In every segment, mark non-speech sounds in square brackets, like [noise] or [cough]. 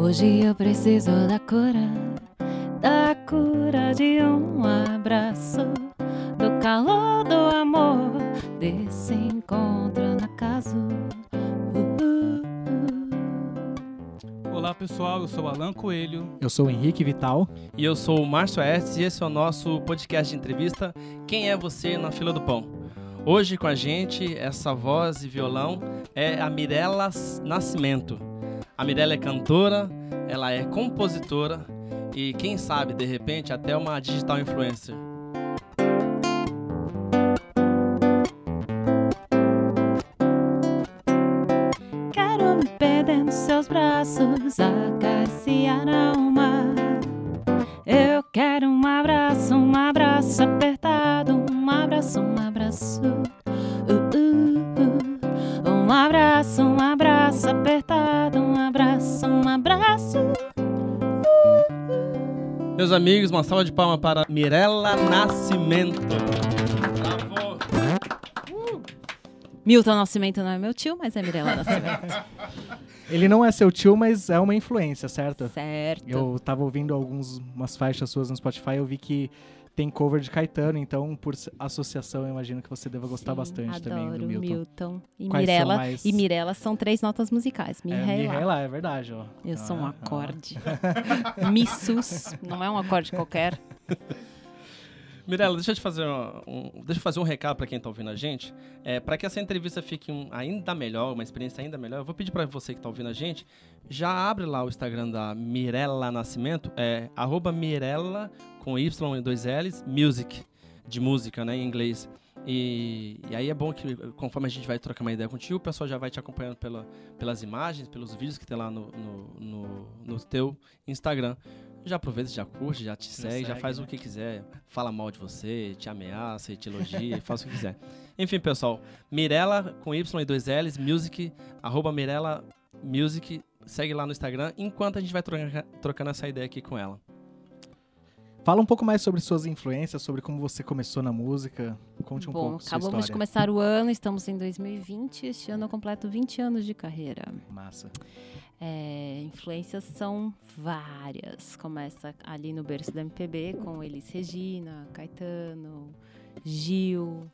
Hoje eu preciso da cura, da cura de um abraço, do calor do amor, desse encontro na casa. Uh, uh, uh. Olá pessoal, eu sou o Alan Coelho Eu sou o Henrique Vital. E eu sou o Márcio Aertes e esse é o nosso podcast de entrevista Quem é Você na Fila do Pão? Hoje com a gente, essa voz e violão é a Mirella Nascimento. A Mirella é cantora, ela é compositora e quem sabe, de repente, até uma digital influencer. Amigos, uma salva de palmas para Mirella Nascimento. Bravo! Milton Nascimento não é meu tio, mas é Mirella Nascimento. [laughs] Ele não é seu tio, mas é uma influência, certo? certo. Eu tava ouvindo algumas umas faixas suas no Spotify, eu vi que tem cover de Caetano, então por associação eu imagino que você deva gostar Sim, bastante também adoro do Milton. Milton. E Quais Mirella. mais- E Mirella são três notas musicais. Mi, É, ré, Mi, lá. Ré, Lá, é verdade, ó. Eu sou um Ah, acorde. [laughs] Mi, sus. Não é um acorde qualquer. [laughs] Mirella, deixa eu te fazer um, deixa fazer um recado para quem está ouvindo a gente. É, para que essa entrevista fique um- ainda melhor, uma experiência ainda melhor, eu vou pedir para você que está ouvindo a gente, já abre lá o Instagram da Mirella Nascimento, é arroba Mirella com Y e dois L's, music, de música, né, em inglês. E, e aí é bom que conforme a gente vai trocar uma ideia contigo, o pessoal já vai te acompanhando pela, pelas imagens, pelos vídeos que tem lá no, no, no, no teu Instagram. Já aproveita, já curte, já te segue, já segue, faz né? o que quiser. Fala mal de você, te ameaça, te elogia, [laughs] faz o que quiser. Enfim, pessoal, Mirella com Y e dois L's, music, arroba Mirella Music, segue lá no Instagram, enquanto a gente vai troca- trocando essa ideia aqui com ela. Fala um pouco mais sobre suas influências, sobre como você começou na música. Conte um Bom, pouco sua acabamos de começar o ano, estamos em 2020. Este ano eu completo 20 anos de carreira. Massa. É, influências são várias. Começa ali no berço da MPB com Elis Regina, Caetano, Gil.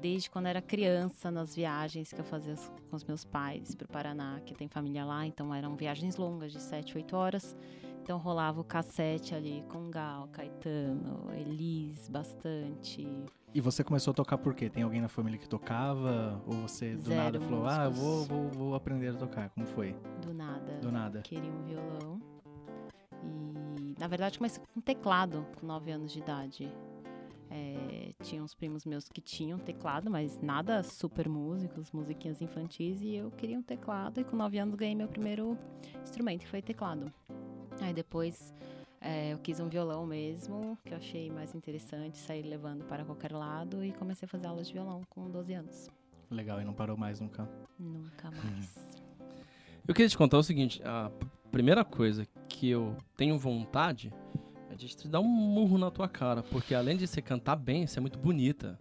Desde quando era criança, nas viagens que eu fazia com os meus pais para o Paraná, que tem família lá, então eram viagens longas de 7, 8 horas. Então rolava o cassete ali com Gal, Caetano, Elis, bastante. E você começou a tocar por quê? Tem alguém na família que tocava? Ou você do Zero nada falou, ah, eu vou, músicos. vou, vou aprender a tocar? Como foi? Do nada. Do nada. queria um violão. E, na verdade, comecei com teclado com 9 anos de idade. É, tinha uns primos meus que tinham teclado, mas nada super músicos, musiquinhas infantis, e eu queria um teclado. E com 9 anos ganhei meu primeiro instrumento, que foi teclado. Aí depois é, eu quis um violão mesmo, que eu achei mais interessante, sair levando para qualquer lado, e comecei a fazer aulas de violão com 12 anos. Legal, e não parou mais nunca. Nunca mais. Eu queria te contar o seguinte: a primeira coisa que eu tenho vontade é de te dar um murro na tua cara, porque além de você cantar bem, você é muito bonita.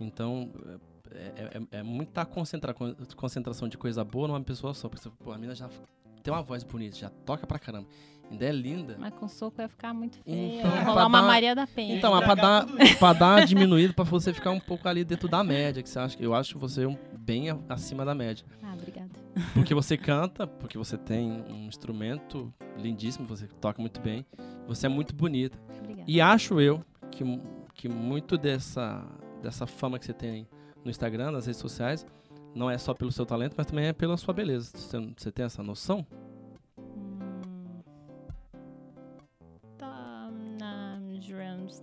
Então, é, é- é- é muita concentra- concentração de coisa boa numa pessoa só. Porque, pô, a menina já tem uma voz bonita, já toca pra caramba, ainda é linda. Mas com soco ia ficar muito feio. Então, ia rolar uma dar- Maria da Penha. Então, é pra dar, pra dar uma diminuída, pra você ficar um pouco ali dentro da média, que você acha. Eu acho você bem acima da média. Ah, obrigada. Porque você canta, porque você tem um instrumento lindíssimo, você toca muito bem, você é muito bonita. obrigada. E acho eu que, que muito dessa, dessa fama que você tem no Instagram, nas redes sociais, não é só pelo seu talento, mas também é pela sua beleza. Você, você tem essa noção? Hum. Tá,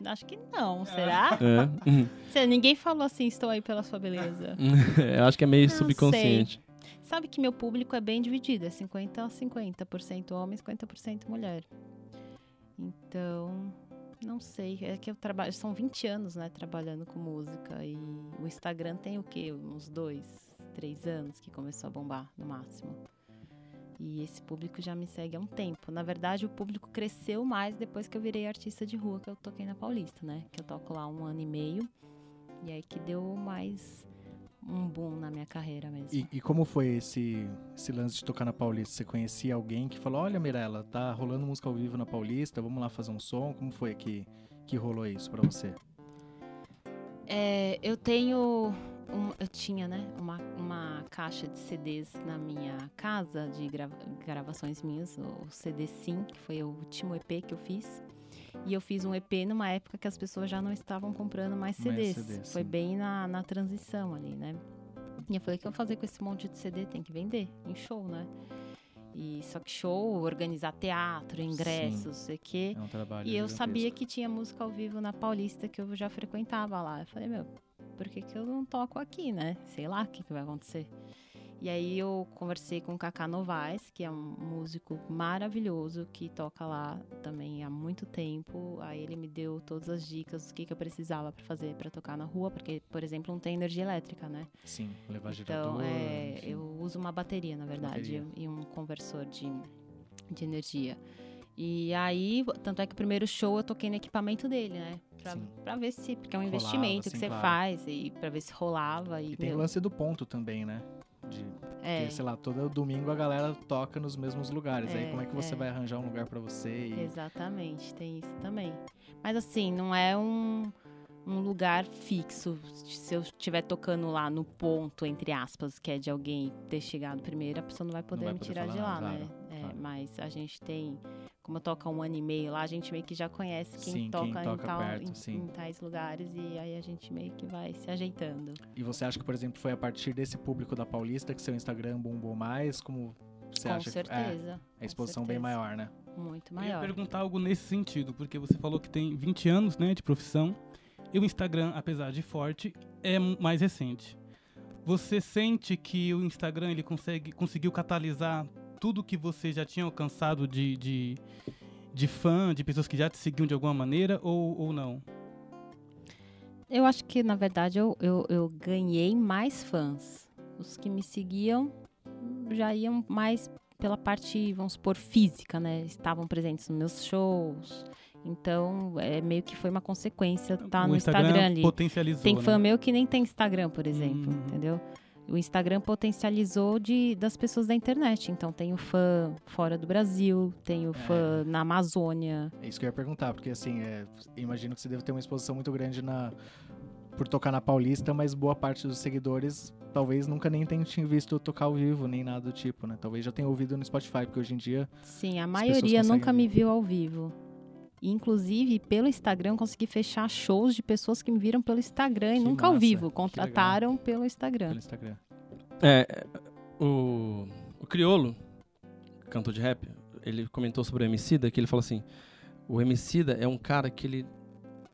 Acho que não, será? [laughs] É. [laughs] Ninguém falou assim, estou aí pela sua beleza. [laughs] eu acho que é meio Não subconsciente. Sabe que meu público é bem dividido, é 50 a 50% homem, 50% mulher. Então, não sei, é que eu trabalho, são 20 anos, né, trabalhando com música e o Instagram tem o quê? Uns dois, três anos que começou a bombar, no máximo. E esse público já me segue há um tempo. Na verdade, o público cresceu mais depois que eu virei artista de rua, que eu toquei na Paulista, né? Que eu toco lá um ano e meio. E aí que deu mais um boom na minha carreira mesmo. E, e como foi esse, esse lance de tocar na Paulista? Você conhecia alguém que falou: Olha, Mirella, tá rolando música ao vivo na Paulista, vamos lá fazer um som? Como foi que, que rolou isso pra você? É, eu tenho. Um- eu tinha, né? Uma, uma caixa de CDs na minha casa, de grava- gravações minhas, o CD Sim, que foi o último EP que eu fiz. E eu fiz um EP numa época que as pessoas já não estavam comprando mais Mais CDs. CDs, foi sim. bem na, na transição ali, né? E eu falei, o que eu vou fazer com esse monte de CD? Tem que vender em show, né? E só que show, organizar teatro, ingressos, sei o quê. É um trabalho. E eu gigantesco. sabia que tinha música ao vivo na Paulista, que eu já frequentava lá. Eu falei, meu, por que, que eu não toco aqui, né? Sei lá o que, que vai acontecer. E aí eu conversei com o Kaká Novaes, que é um músico maravilhoso, que toca lá também há muito tempo. Aí ele me deu todas as dicas do que, que eu precisava para fazer para tocar na rua, porque, por exemplo, não tem energia elétrica, né? Sim, levar Então, gerador. é, enfim. eu uso uma bateria, na verdade, Bateria. e um conversor de, de energia. E aí, tanto é que o primeiro show eu toquei no equipamento dele, né? Pra, pra ver se. Porque é um Rolava, investimento que sim, você claro. faz, e pra ver se rolava. E, E tem o lance do ponto também, né? De, é, porque, sei lá, todo domingo a galera toca nos mesmos lugares. Aí É, como é que você é. vai arranjar um lugar pra você? E... Exatamente, tem isso também. Mas assim, não é um, um lugar fixo. Se eu estiver tocando lá no ponto, entre aspas, que é de alguém ter chegado primeiro, a pessoa não vai poder vai me poder tirar de lá, nada, né? claro, É, claro. Mas a gente tem, como eu toco há um ano e meio lá, a gente meio que já conhece quem, Sim, quem toca, toca em, tal, perto, em- sim. em tais lugares e aí a gente meio que vai se ajeitando. E você acha que, por exemplo, foi a partir desse público da Paulista que seu Instagram bombou mais? Como você com acha certeza. que é, a exposição bem certeza. maior, né? Muito Eu ia maior. perguntar algo nesse sentido, porque você falou que tem 20 anos né, de profissão e o Instagram, apesar de forte, é mais recente. Você sente que o Instagram ele consegue, conseguiu catalisar tudo que você já tinha alcançado de, de, de fã, de pessoas que já te seguiam de alguma maneira, ou, ou não? Eu acho que, na verdade, eu, eu, eu ganhei mais fãs. Os que me seguiam já iam mais pela parte, vamos supor, física, né? Estavam presentes nos meus shows. Então, é meio que foi uma consequência estar o no Instagram, ali. potencializou, Tem né? fã meu que nem tem Instagram, por exemplo, Uhum. entendeu? O Instagram potencializou de, das pessoas da internet. Então, tenho fã fora do Brasil, tenho fã na Amazônia. É isso que eu ia perguntar, porque assim, é, imagino que você deve ter uma exposição muito grande na por tocar na Paulista, mas boa parte dos seguidores talvez nunca nem tenham te visto tocar ao vivo, nem nada do tipo, né? Talvez já tenham ouvido no Spotify, porque hoje em dia Sim, a maioria nunca me viu ao vivo. E, Inclusive, pelo Instagram, eu consegui fechar shows de pessoas que me viram pelo Instagram e Que nunca ao massa, vivo. que Contrataram pelo Instagram. pelo Instagram. É, é, o, o Criolo, cantor de rap, ele comentou sobre o Emicida, que ele falou assim, o Emicida é um cara que ele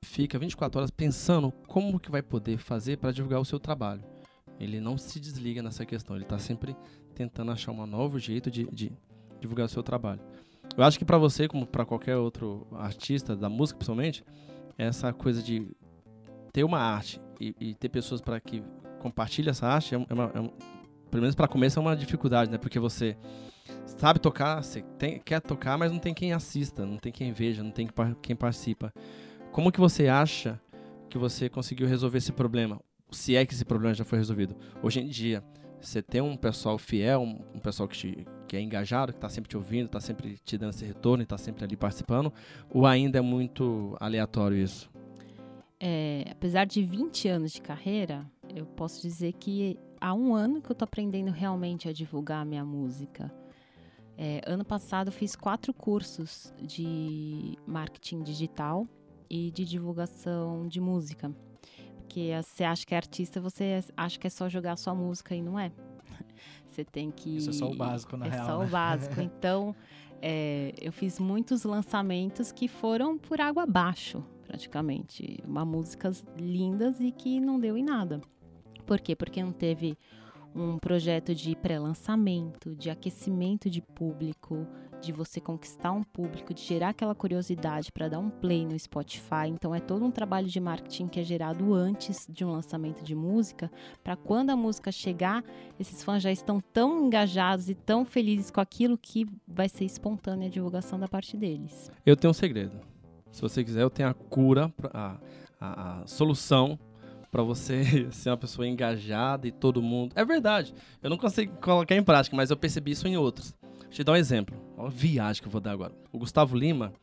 fica 24 horas pensando como que vai poder fazer para divulgar o seu trabalho. Ele não se desliga nessa questão, ele tá sempre tentando achar um novo jeito de, de divulgar o seu trabalho. Eu acho que para você, como para qualquer outro artista da música, principalmente, essa coisa de ter uma arte e, e ter pessoas para que compartilhem essa arte é, é uma- é um- pelo menos para começo é uma dificuldade, né? Porque você sabe tocar, você tem- quer tocar, mas não tem quem assista, não tem quem veja, não tem quem participa. Como que você acha que você conseguiu resolver esse problema? Se é que esse problema já foi resolvido. Hoje em dia, você tem um pessoal fiel, um, um pessoal que, te- que é engajado, que está sempre te ouvindo, está sempre te dando esse retorno, está sempre ali participando, ou ainda é muito aleatório isso? É, apesar de 20 anos de carreira, eu posso dizer que há um ano que eu tô aprendendo realmente a divulgar a minha música. É, ano passado eu fiz quatro cursos de marketing digital e de divulgação de música. Porque eh, você acha que é artista, você acha que é só jogar sua música e não é. [laughs] Você tem que. Isso é só o básico, na é real, só né? o básico. [laughs] Então, é, eu fiz muitos lançamentos que foram por água abaixo, praticamente. Uma músicas lindas e que não deu em nada. Por quê? Porque não teve um projeto de pré-lançamento, de aquecimento de público, de você conquistar um público, de gerar aquela curiosidade para dar um play no Spotify. Então é todo um trabalho de marketing que é gerado antes de um lançamento de música, para quando a música chegar, esses fãs já estão tão engajados e tão felizes com aquilo que vai ser espontânea a divulgação da parte deles. Eu tenho um segredo. Se você quiser, eu tenho a cura, a, a, a solução Pra você [laughs] ser uma pessoa engajada e todo mundo. É verdade. Eu não consigo colocar em prática, mas eu percebi isso em outros. Te dar um exemplo. Uma viagem que eu vou dar agora. O Gustavo Lima,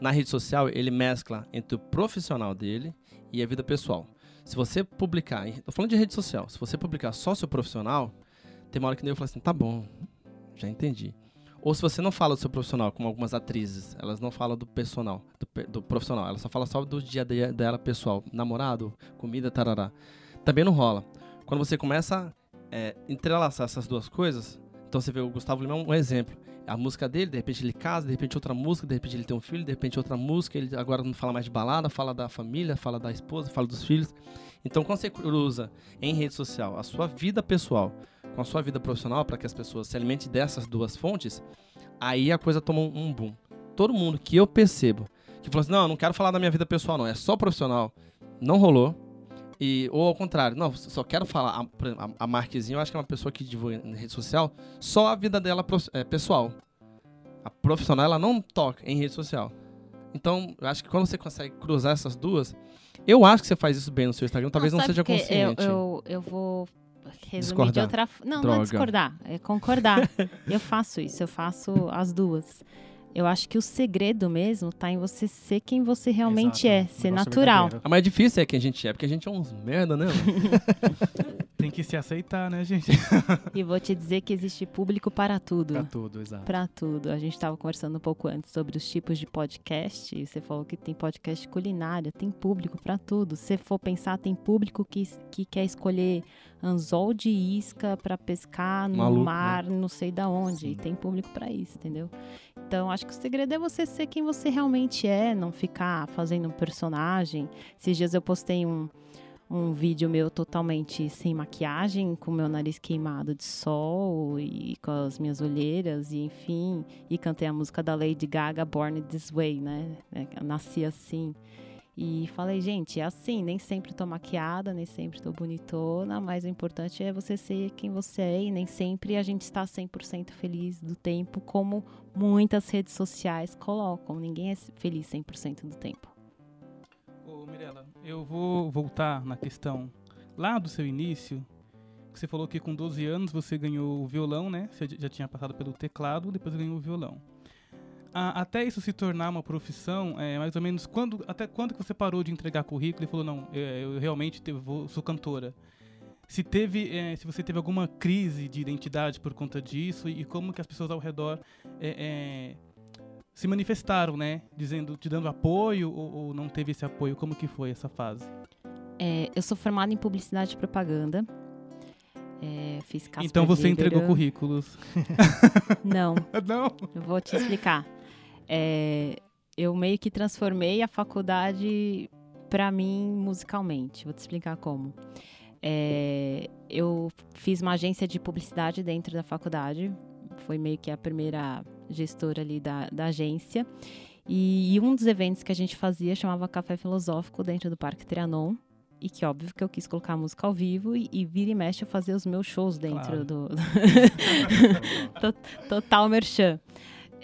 na rede social, ele mescla entre o profissional dele e a vida pessoal. Se você publicar, tô falando de rede social, se você publicar só seu profissional, tem uma hora que eu falo assim, tá bom, já entendi. Ou se você não fala do seu profissional, como algumas atrizes, elas não falam do personal, do, do profissional, elas só falam só do dia a dela pessoal, namorado, comida, tarará. Também não rola. Quando você começa a é, entrelaçar essas duas coisas, então você vê o Gustavo Lima é um exemplo. A música dele, de repente ele casa, de repente outra música, de repente ele tem um filho, de repente outra música, ele agora não fala mais de balada, fala da família, fala da esposa, fala dos filhos. Então quando você cruza em rede social a sua vida pessoal com a sua vida profissional para que as pessoas se alimentem dessas duas fontes, aí a coisa toma um boom. Todo mundo que eu percebo que falou assim: não, eu não quero falar da minha vida pessoal, não, é só profissional, não rolou. E, ou ao contrário, não, só quero falar. A, a, a Marquezinha, eu acho que é uma pessoa que divulga na rede social só a vida dela é, pessoal. A profissional, ela não toca em rede social. Então, eu acho que quando você consegue cruzar essas duas, eu acho que você faz isso bem no seu Instagram, talvez não, não seja consciente. Eu, eu, eu vou resumir discordar. de outra Não, Droga. não é discordar, é concordar. [laughs] eu faço isso, eu faço as duas. Eu acho que o segredo mesmo tá em você ser quem você realmente Exato. é, ser natural. A mais difícil é quem a gente é, porque a gente é uns merda, né? [laughs] Tem que se aceitar, né, gente? e vou te dizer que existe público para tudo. Para tudo, exato. Para tudo. A gente estava conversando um pouco antes sobre os tipos de podcast. E você falou que tem podcast culinária, tem público para tudo. Se for pensar, tem público que, que quer escolher anzol de isca para pescar no Maluco, mar, né? não sei da onde. Sim. E tem público para isso, entendeu? Então, acho que o segredo é você ser quem você realmente é, não ficar fazendo um personagem. Esses dias eu postei um, um vídeo meu totalmente sem maquiagem, com meu nariz queimado de sol e com as minhas olheiras, e enfim, e cantei a música da Lady Gaga, Born This Way, né? É, eu nasci assim. E falei, gente, é assim, nem sempre tô maquiada, nem sempre tô bonitona, mas o importante é você ser quem você é e nem sempre a gente está 100% feliz do tempo, como muitas redes sociais colocam. Ninguém é feliz 100% do tempo. Ô, Mirella, eu vou voltar na questão lá do seu início, que você falou que com 12 anos você ganhou o violão, né? Você já tinha passado pelo teclado, depois ganhou o violão a, até isso se tornar uma profissão, é, mais ou menos, quando, até quando que você parou de entregar currículo e falou, não, eu, eu realmente te, vou, sou cantora? Se teve, é, se você teve alguma crise de identidade por conta disso e, e como que as pessoas ao redor é, é se manifestaram, né? Dizendo, te dando apoio ou, ou, não teve esse apoio? Como que foi essa fase? É, eu sou formada em publicidade e propaganda. É, fiz Então você entregou currículos? [laughs] Não. [laughs] não? Eu vou te explicar é, eu meio que transformei a faculdade para mim musicalmente. Vou te explicar como. É, eu fiz uma agência de publicidade dentro da faculdade, foi meio que a primeira gestora ali da, da agência. E, e, um dos eventos que a gente fazia chamava Café Filosófico dentro do Parque Trianon. E que óbvio que eu quis colocar música ao vivo e, e vira e mexe eu fazer os meus shows dentro claro. do. [laughs] Total merchan.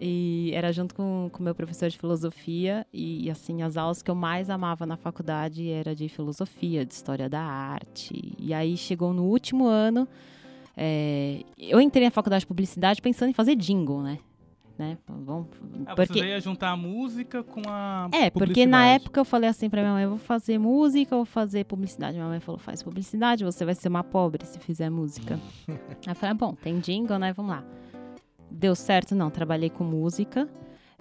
E era junto com o meu professor de filosofia. E, e, assim, as aulas que eu mais amava na faculdade era de filosofia, de história da arte. E aí chegou no último ano. É, eu entrei na faculdade de publicidade pensando em fazer jingle, né? né? Vamos, ah, porque... Você ia juntar a música com a É, porque na época eu falei assim pra minha mãe, eu vou fazer música ou vou fazer publicidade? Minha mãe falou, faz publicidade, você vai ser uma pobre se fizer música. [laughs] Aí eu falei, ah, bom, tem jingle, né? Vamos lá. Deu certo? Não, trabalhei com música.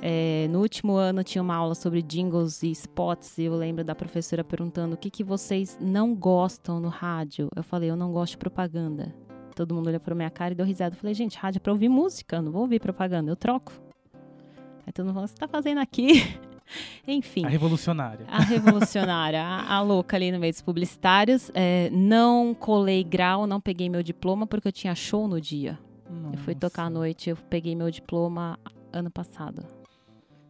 É, no último ano tinha uma aula sobre jingles e spots e eu lembro da professora perguntando o que, que vocês não gostam no rádio. Eu falei, eu não gosto de propaganda. Todo mundo olhou pra minha cara e deu risada. Eu falei, gente, rádio é pra ouvir música, eu não vou ouvir propaganda, eu troco. Aí todo mundo falou, você tá fazendo aqui? [laughs] Enfim. A revolucionária. A revolucionária, a, a, louca ali no meio dos publicitários. É, não colei grau, não peguei meu diploma porque eu tinha show no dia. Nossa. Eu fui tocar à noite, eu peguei meu diploma ano passado.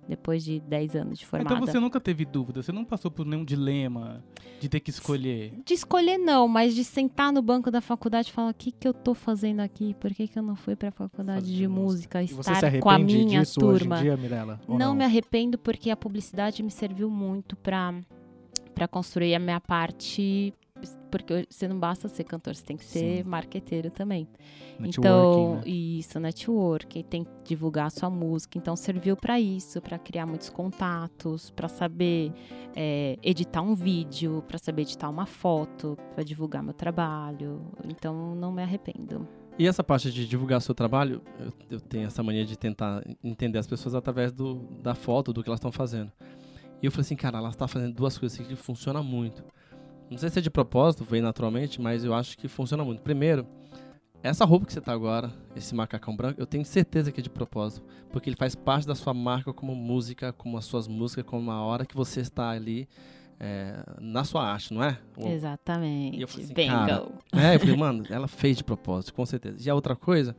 Depois de 10 anos de formada. Então você nunca teve dúvida? Você não passou por nenhum dilema de ter que escolher? De escolher não, mas de sentar no banco da faculdade e falar o que, que eu tô fazendo aqui? Por que, que eu não fui pra faculdade Fazer de música? Estar com a minha turma. Dia, Mirella, não, não me arrependo porque a publicidade me serviu muito pra, pra construir a minha parte porque você não basta ser cantor, você tem que ser Sim. marqueteiro também. Networking, Então, né? isso, network, tem que divulgar a sua música. Então, serviu para isso, para criar muitos contatos, para saber é, editar um vídeo, para saber editar uma foto, para divulgar meu trabalho. Então, não me arrependo. E essa parte de divulgar seu trabalho, eu, eu tenho essa mania de tentar entender as pessoas através do, da foto, do que elas estão fazendo. E eu falei assim, cara, ela está fazendo duas coisas que funcionam muito. Não sei se é de propósito, veio naturalmente, mas eu acho que funciona muito. Primeiro, essa roupa que você tá agora, esse macacão branco, eu tenho certeza que é de propósito, porque ele faz parte da sua marca como música, como as suas músicas, como a hora que você está ali é, na sua arte, não é? Exatamente. E eu falei assim, Bingo. é, eu falei, mano, ela fez de propósito, com certeza. E a outra coisa,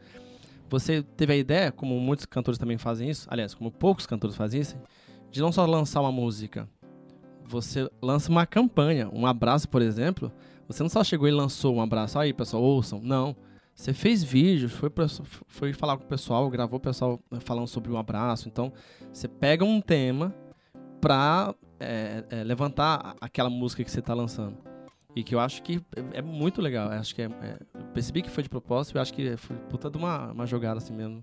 você teve a ideia, como muitos cantores também fazem isso, aliás, como poucos cantores fazem isso, de não só lançar uma música, você lança uma campanha. Um abraço, por exemplo, você não só chegou e lançou um abraço, aí pessoal, ouçam. Não. Você fez vídeos, foi, foi falar com o pessoal, gravou o pessoal falando sobre um abraço. Então, você pega um tema pra é, é, levantar aquela música que você tá lançando. E que eu acho que é é muito legal. Eu acho que é, é- percebi que foi de propósito e acho que foi puta de uma, uma jogada assim mesmo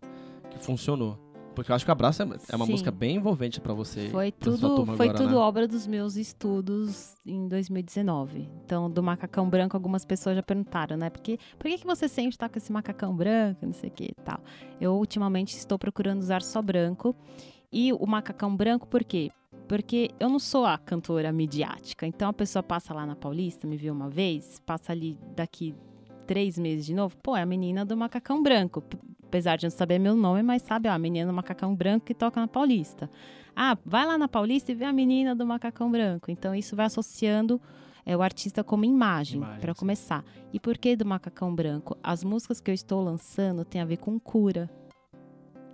que funcionou. Porque eu acho que o Abraço é, é uma Sim. música bem envolvente pra você. Foi tudo, foi agora, tudo né? obra dos meus estudos em 2019. Então, do macacão branco, algumas pessoas já perguntaram, né? Porque, por que, que você sempre está com esse macacão branco, não sei o que e tal? Eu, ultimamente, estou procurando usar só branco. E o macacão branco, por quê? Porque eu não sou a cantora midiática. Então, a pessoa passa lá na Paulista, me viu uma vez, passa ali daqui três meses de novo, pô, é a menina do macacão branco. Apesar de não saber meu nome, mas sabe, ó, a menina do macacão branco que toca na Paulista. Ah, vai lá na Paulista e vê a menina do macacão branco. Então, isso vai associando é, o artista como imagem, Imagem, para começar. E por que do macacão branco? As músicas que eu estou lançando têm a ver com cura.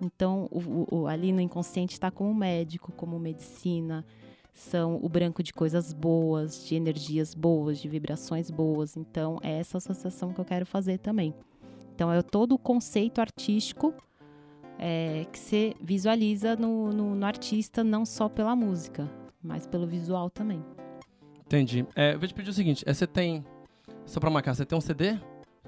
Então, o- o- o- ali no inconsciente está como médico, como medicina. São o branco de coisas boas, de energias boas, de vibrações boas. Então, é essa associação que eu quero fazer também. Então, é todo o conceito artístico é, que você visualiza no, no- no artista, não só pela música, mas pelo visual também. Entendi. É, eu vou te pedir o seguinte: é, você tem. Só pra marcar, você tem um CD?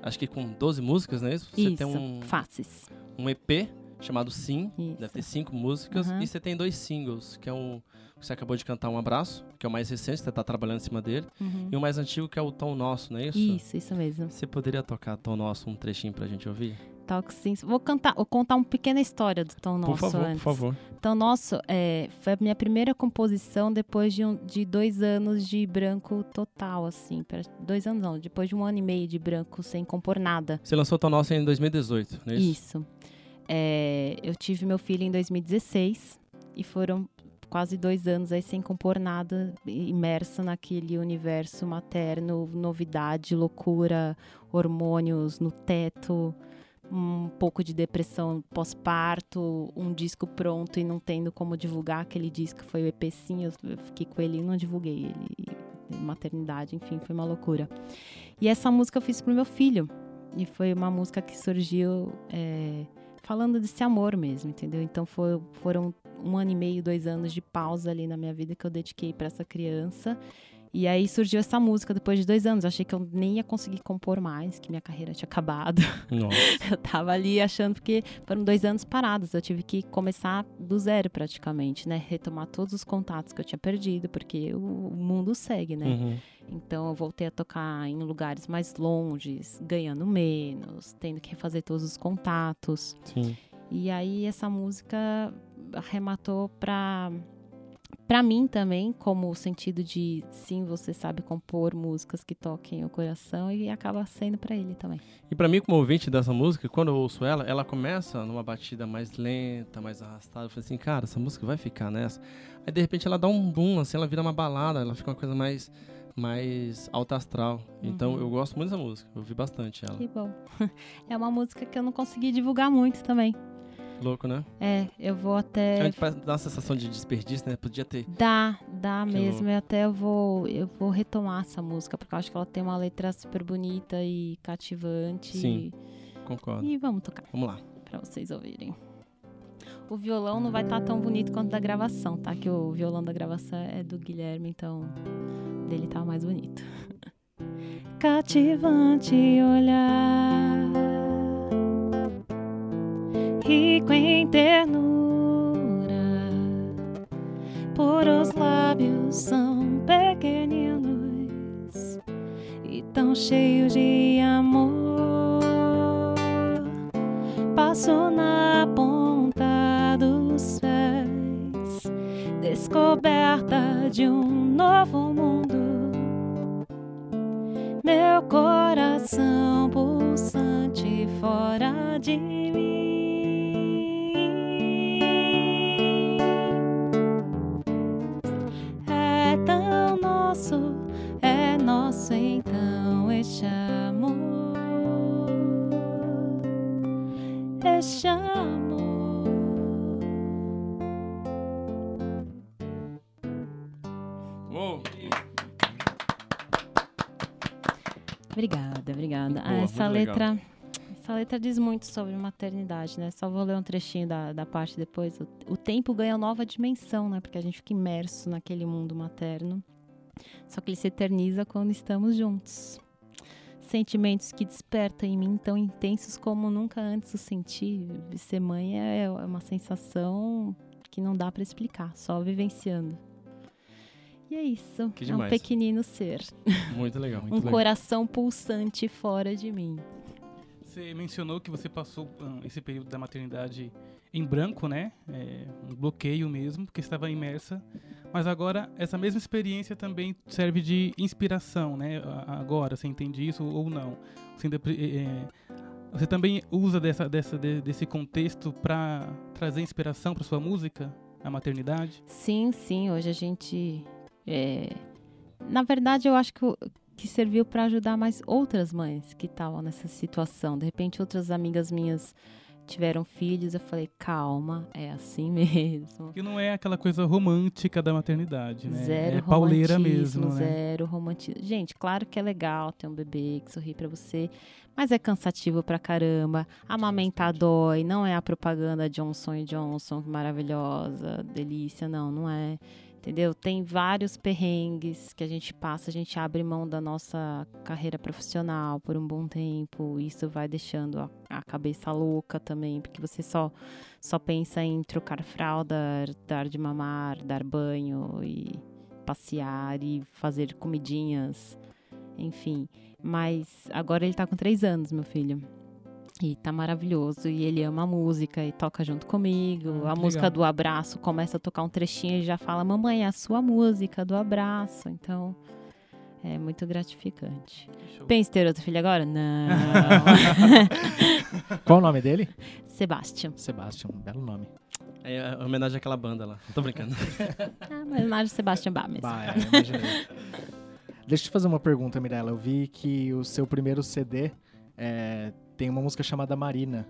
Acho que com 12 músicas, não é isso? Você Isso, tem um, faces. um EP chamado Sim. Isso. Deve ter cinco músicas. Aham. E você tem dois singles, que é um. Você acabou de cantar Um Abraço, que é o mais recente, você tá trabalhando em cima dele. Uhum. E o mais antigo, que é o Tom Nosso, não é isso? Isso, isso mesmo. Você poderia tocar Tom Nosso um trechinho pra gente ouvir? Toque sim. Vou cantar, vou contar uma pequena história do Tom Nosso por favor, antes. por favor. Tom Nosso é, foi a minha primeira composição depois de, um- de dois anos de branco total, assim. pra- Dois anos não, depois de um ano e meio de branco sem compor nada. Você lançou Tom Nosso em 2018, não é isso? Isso. É, eu tive meu filho em 2016 e foram quase dois anos aí sem compor nada, imersa naquele universo materno, novidade, loucura, hormônios no teto, um pouco de depressão pós-parto, um disco pronto e não tendo como divulgar aquele disco, foi o EP sim, eu eu fiquei com ele e não divulguei ele, maternidade, enfim, foi uma loucura. E essa música eu fiz pro meu filho, e foi uma música que surgiu é, falando desse amor mesmo, entendeu? Então foi- foram um ano e meio, dois anos de pausa ali na minha vida que eu dediquei para essa criança. E aí surgiu essa música depois de dois anos. Eu achei que eu nem ia conseguir compor mais, que minha carreira tinha acabado. Nossa. [laughs] Eu tava ali achando porque foram dois anos parados. Eu tive que começar do zero praticamente, né? Retomar todos os contatos que eu tinha perdido, porque o mundo segue, né? Uhum. Então eu voltei a tocar em lugares mais longes, ganhando menos, tendo que refazer todos os contatos. Sim. E aí essa música arrematou pra para mim também, como o sentido de sim, você sabe compor músicas que toquem o coração e acaba sendo pra ele também. E pra mim, como ouvinte dessa música, quando eu ouço ela, ela começa numa batida mais lenta, mais arrastada. Eu falei assim, cara, essa música vai ficar nessa. Aí de repente ela dá um boom, assim, ela vira uma balada, ela fica uma coisa mais, mais alta astral. Então Uhum. eu gosto muito dessa música, eu ouvi bastante ela. Que bom. [laughs] É uma música que eu não consegui divulgar muito também. Louco, né? É, eu vou A até gente faz- dá uma sensação de desperdício, né? Podia ter. Dá, dá Que mesmo. louco. E até eu vou, eu vou retomar essa música, porque eu acho que ela tem uma letra super bonita e cativante. Sim. Concordo. E vamos tocar Vamos lá. pra vocês ouvirem. O violão não vai estar tão bonito quanto da gravação, tá? Que o violão da gravação é do Guilherme, então dele tá mais bonito. [laughs] cativante olhar, são pequeninos e tão cheios de amor. Passo na ponta dos pés, descoberta de um novo mundo meu coração pulsante fora de mim. É então este amor, este amor. Uou. Obrigada, obrigada. Ah, Boa, essa muito legal. letra. Essa letra diz muito sobre maternidade, né? Só vou ler um trechinho da, da parte depois. O, o tempo ganha nova dimensão, né? Porque a gente fica imerso naquele mundo materno. Só que ele se eterniza quando estamos juntos. Sentimentos que despertam em mim tão intensos como nunca antes o senti. Ser mãe é, é uma sensação que não dá pra explicar, só vivenciando. E é isso. Que é um pequenino ser Muito legal. [laughs] um coração pulsante fora de mim. Você mencionou que você passou ah, esse período da maternidade em branco, né? É, um bloqueio mesmo, porque estava imersa. Mas agora, essa mesma experiência também serve de inspiração, né? Agora, você entende isso ou não? Você, ainda é, você também usa dessa, dessa, de- desse contexto para trazer inspiração para sua música, a maternidade? Sim, sim, hoje a gente. é, Na verdade, eu acho que, que serviu para ajudar mais outras mães que estavam nessa situação. De repente, outras amigas minhas tiveram filhos. Eu falei, calma, é assim [laughs] mesmo. Que não é aquela coisa romântica da maternidade, né? Zero é pauleira mesmo, né? zero romantismo. Gente, claro que é legal ter um bebê que sorri pra você, mas é cansativo pra caramba. Amamentar dói, não é a propaganda Johnson Johnson maravilhosa, delícia, não, não é. Entendeu? Tem vários perrengues que a gente passa, a gente abre mão da nossa carreira profissional por um bom tempo. Isso vai deixando a, a cabeça louca também, porque você só só pensa em trocar fralda, dar de mamar, dar banho e passear e fazer comidinhas, enfim. Mas agora ele tá com três anos, meu filho. E tá maravilhoso. E ele ama a música e toca junto comigo. Ah, a música legal. do abraço começa a tocar um trechinho e já fala: Mamãe, é a sua música do abraço. Então. É muito gratificante. Pensa ter outro filho agora? [laughs] Não. Qual o nome dele? Sebastian. Sebastian, um belo nome. É a homenagem àquela banda lá. Tô brincando. [laughs] Ah, mas imagem Sebastian Bach mesmo. Bah, é, imaginei. Deixa eu te fazer uma pergunta, Mirella. Eu vi que o seu primeiro CD é, tem uma música chamada Marina,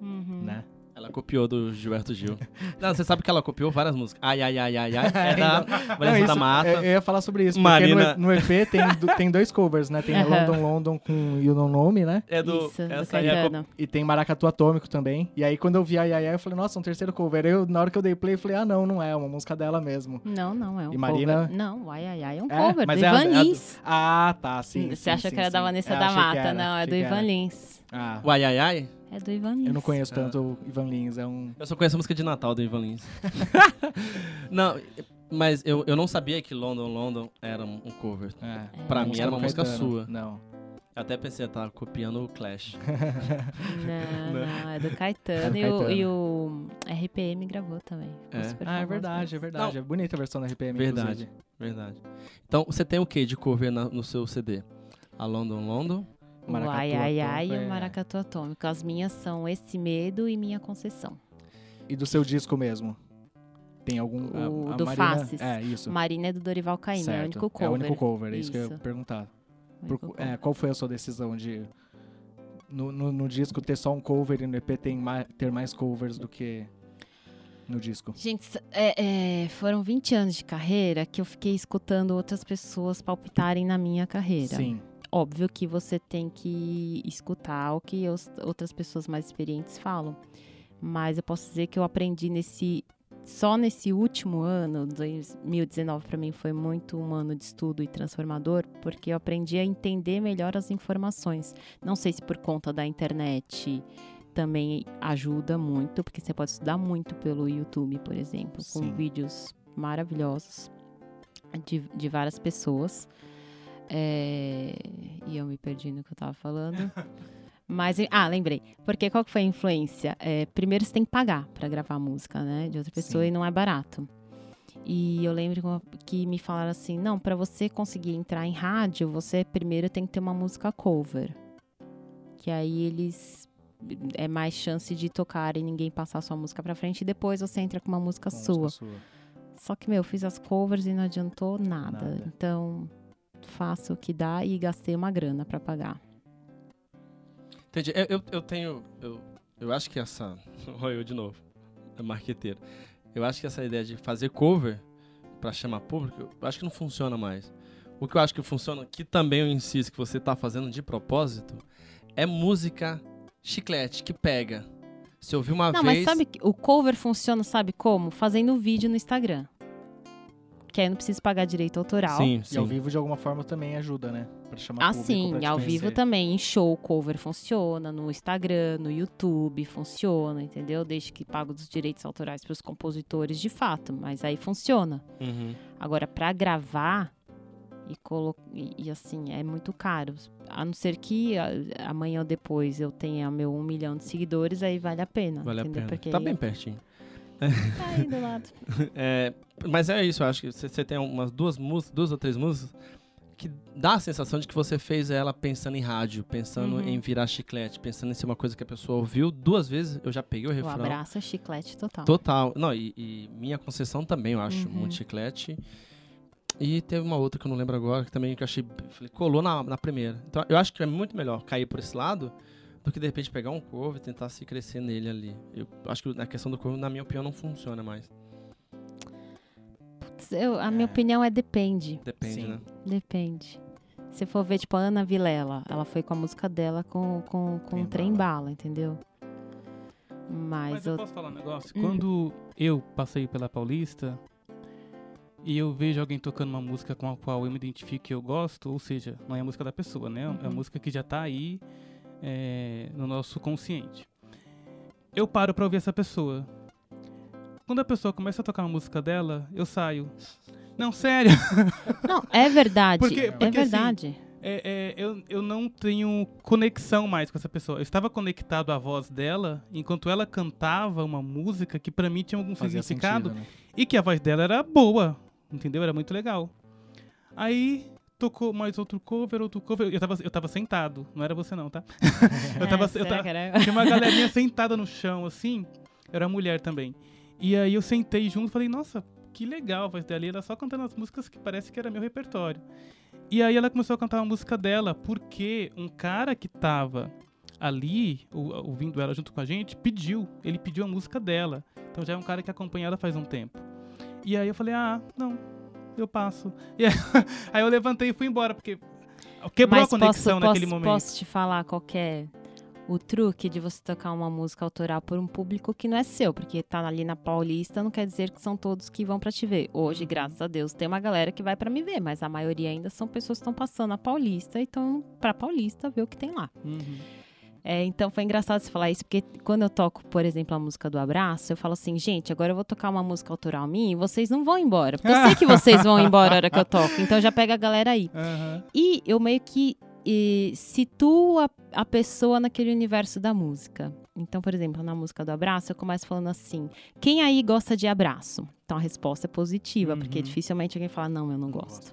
Uhum. né? Ela copiou do Gilberto Gil. [laughs] Não, você sabe que ela copiou várias músicas. Ai, ai, ai, ai, ai. [laughs] É da Não, Vanessa isso- da Mata. Eu, eu ia falar sobre isso, Marina. porque no, no EP tem, do- tem dois covers, né? Tem [laughs] Aham. London London com You Don't Know Me, né? É do. Isso, do essa aí é a. E tem Maracatu Atômico também. E aí, quando eu vi a Yaya, eu falei, nossa, um terceiro cover. Eu, na hora que eu dei play, eu falei, ah, não, não é, é uma música dela mesmo. Não, não, é um E Marina- cover. Não, o Ai Ai Ai é um É? cover, Mas do é a- Ivan é a- Lins. Ah, tá, sim. Você sim, acha sim, que era da sim. Vanessa Eu da achei que Mata? era, não, é do Ivan. Lins. Ah, O ai, ai, ai? É do Ivan Lins. eu não conheço Ah. tanto o Ivan Lins, é um... Eu só conheço a música de Natal do Ivan Lins. [laughs] não, mas eu, eu não sabia que London, London era um cover. É, Pra É. mim era uma música Caetano. sua. Não. Eu até pensei, tá copiando o Clash. [laughs] Não, não, é do [laughs] Caetano. É do e, o, Caetano. e o RPM gravou também. É. super Ah, é verdade, é verdade. É bonita a versão da RPM, Verdade. inclusive. Verdade. Então, você tem o que de cover na- no seu CD? A London, London? Maracatu Ai Ai Ai Atômico, e é. o Maracatu Atômico. As minhas são Esse Medo e Minha Concessão. E do seu disco mesmo? Tem algum... O a, a do Marina... Faces. É, isso. Marina é do Dorival Caymmi, é o único cover. É o único cover, é isso, que eu ia perguntar. Por- é, qual foi a sua decisão de... No, no, no disco ter só um cover e no EP tem mais, ter mais covers do que no disco? Gente, é, é, foram 20 anos de carreira que eu fiquei escutando outras pessoas palpitarem na minha carreira. Sim. Óbvio que você tem que escutar o que os- outras pessoas mais experientes falam. Mas eu posso dizer que eu aprendi nesse só nesse último ano, 2019 para mim foi muito um ano de estudo e transformador, porque eu aprendi a entender melhor as informações. Não sei se por conta da internet também ajuda muito, porque você pode estudar muito pelo YouTube, por exemplo, com Sim. vídeos maravilhosos de, de várias pessoas. É, E eu me perdi no que eu tava falando. [laughs] Mas, ah, lembrei. Porque qual que foi a influência? É, primeiro você tem que pagar pra gravar música, né? De outra pessoa Sim. e não é barato. E eu lembro que me falaram assim, não, pra você conseguir entrar em rádio, você primeiro tem que ter uma música cover. Que aí eles é mais chance de tocar e ninguém passar a sua música pra frente e depois você entra com uma música Com sua. música sua. Só que, meu, eu fiz as covers e não adiantou nada. Nada. Então, faço o que dá e gastei uma grana pra pagar. Entendi. Eu, eu, eu tenho. Eu, eu acho que essa. [laughs] Olha eu de novo. É marqueteiro. Eu acho que essa ideia de fazer cover pra chamar público, eu acho que não funciona mais. O que eu acho que funciona, que também eu insisto que você tá fazendo de propósito, é música chiclete, que pega. Se ouvir uma não, mas vez. sabe que o cover funciona, sabe como? Fazendo vídeo no Instagram. Que aí não precisa pagar direito autoral. Sim, E ao sim. vivo, de alguma forma, também ajuda, né? Pra chamar Ah, público sim, pra te ao vivo também. Em show, cover funciona. No Instagram, no YouTube, funciona, entendeu? Desde que paga os direitos autorais pros compositores, de fato. Mas aí funciona. Uhum. Agora, pra gravar e, colo... e, e, assim, é muito caro. A não ser que a- amanhã ou depois eu tenha meu um milhão de seguidores, aí vale a pena. Vale a entendeu? pena. Porque Tá aí bem pertinho. [laughs] tá aí do lado. [laughs] É, mas é isso, eu acho que você tem umas duas músicas, duas ou três músicas que dá a sensação de que você fez ela pensando em rádio, pensando Uhum. em virar chiclete, pensando em ser uma coisa que a pessoa ouviu duas vezes. Eu já peguei o O refrão. abraço é chiclete total. Total. Não, e, e minha concessão também, eu acho, Uhum. muito chiclete. E teve uma outra que eu não lembro agora, que também que eu achei. Falei, colou na, na primeira. Então eu acho que é muito melhor cair por esse lado do que de repente pegar um cover e tentar se crescer nele ali. Eu acho que na questão do cover, na minha opinião, não funciona mais. Putz, eu- a minha opinião é depende. Depende, Sim. né? Depende. Se for ver, tipo, a Ana Vilela, ela foi com a música dela com, com, com Trem o trem bala, entendeu? Mas, Mas eu eu. posso falar um negócio? Hum. Quando eu passei pela Paulista e eu vejo alguém tocando uma música com a qual eu me identifico e eu gosto, ou seja, não é a música da pessoa, né? É a Uhum. música que já tá aí é, no nosso consciente. Eu paro pra ouvir essa pessoa. Quando a pessoa começa a tocar uma música dela, eu saio. Não, sério. [laughs] Não, é verdade. Porque- é porque, assim, verdade. É, é, eu, eu não tenho conexão mais com essa pessoa. Eu estava conectado à voz dela enquanto ela cantava uma música que pra mim tinha algum Fazia significado sentido, né? e que a voz dela era boa, entendeu? Era muito legal. Aí tocou mais outro cover, outro cover. Eu tava, eu tava sentado, não era você não, tá? [laughs] eu tava, É, eu tava, era- tinha uma [laughs] galerinha sentada no chão, assim. Era mulher também. E aí eu sentei junto e falei, nossa, que legal a voz dela. E ela só cantando as músicas que parece que era meu repertório. E aí ela começou a cantar uma música dela, porque um cara que tava ali, ou- ouvindo ela junto com a gente, pediu. Ele pediu a música dela. Então já é um cara que acompanha ela faz um tempo. E aí eu falei, ah, não, eu passo. [laughs] E aí, aí eu levantei e fui embora, porque quebrou Mas a conexão posso, naquele posso, momento. Posso te falar qual que é o truque de você tocar uma música autoral por um público que não é seu, porque tá ali na Paulista, não quer dizer que são todos que vão pra te ver. Hoje, graças a Deus, tem uma galera que vai pra me ver, mas a maioria ainda são pessoas que estão passando a Paulista e estão pra Paulista ver o que tem lá. Uhum. É, então foi engraçado você falar isso, porque quando eu toco, por exemplo, a música do Abraço, eu falo assim, gente, agora eu vou tocar uma música autoral minha e vocês não vão embora. Porque eu sei que vocês vão [laughs] embora a hora que eu toco, então já pega a galera aí. Aham. E eu meio que eh, situo a, a pessoa naquele universo da música. Então, por exemplo, na música do abraço, eu começo falando assim: quem aí gosta de abraço? Então a resposta é positiva, porque Uhum. dificilmente alguém fala, não, eu Não gosto.